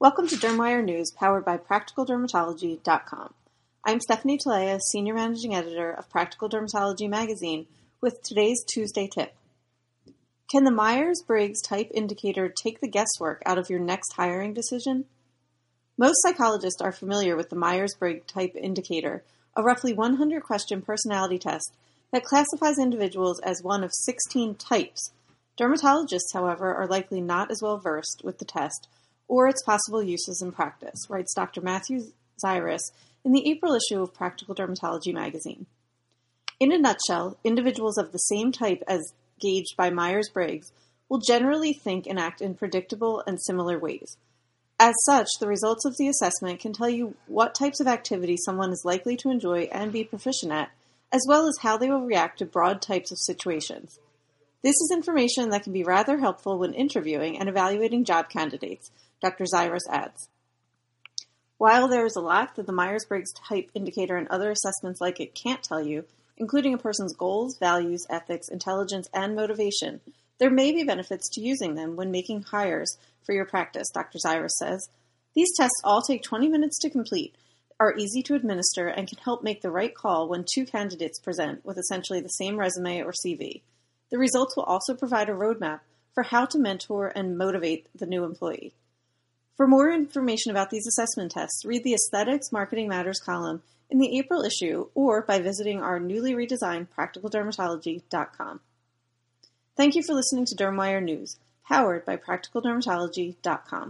Welcome to Dermwire News, powered by PracticalDermatology.com. I'm Stephanie Talea, Senior Managing Editor of Practical Dermatology Magazine, with today's Tuesday tip. Can the Myers Briggs type indicator take the guesswork out of your next hiring decision? Most psychologists are familiar with the Myers Briggs type indicator, a roughly 100 question personality test that classifies individuals as one of 16 types. Dermatologists, however, are likely not as well versed with the test or its possible uses in practice, writes Dr. Matthew Zyrus in the April issue of Practical Dermatology magazine. In a nutshell, individuals of the same type as gauged by Myers Briggs will generally think and act in predictable and similar ways. As such, the results of the assessment can tell you what types of activity someone is likely to enjoy and be proficient at, as well as how they will react to broad types of situations. This is information that can be rather helpful when interviewing and evaluating job candidates, Dr. Zyrus adds. While there is a lot that the Myers Briggs type indicator and other assessments like it can't tell you, including a person's goals, values, ethics, intelligence, and motivation, there may be benefits to using them when making hires for your practice, Dr. Zyrus says. These tests all take 20 minutes to complete, are easy to administer, and can help make the right call when two candidates present with essentially the same resume or CV. The results will also provide a roadmap for how to mentor and motivate the new employee. For more information about these assessment tests, read the Aesthetics Marketing Matters column in the April issue or by visiting our newly redesigned practicaldermatology.com. Thank you for listening to Dermwire News, powered by practicaldermatology.com.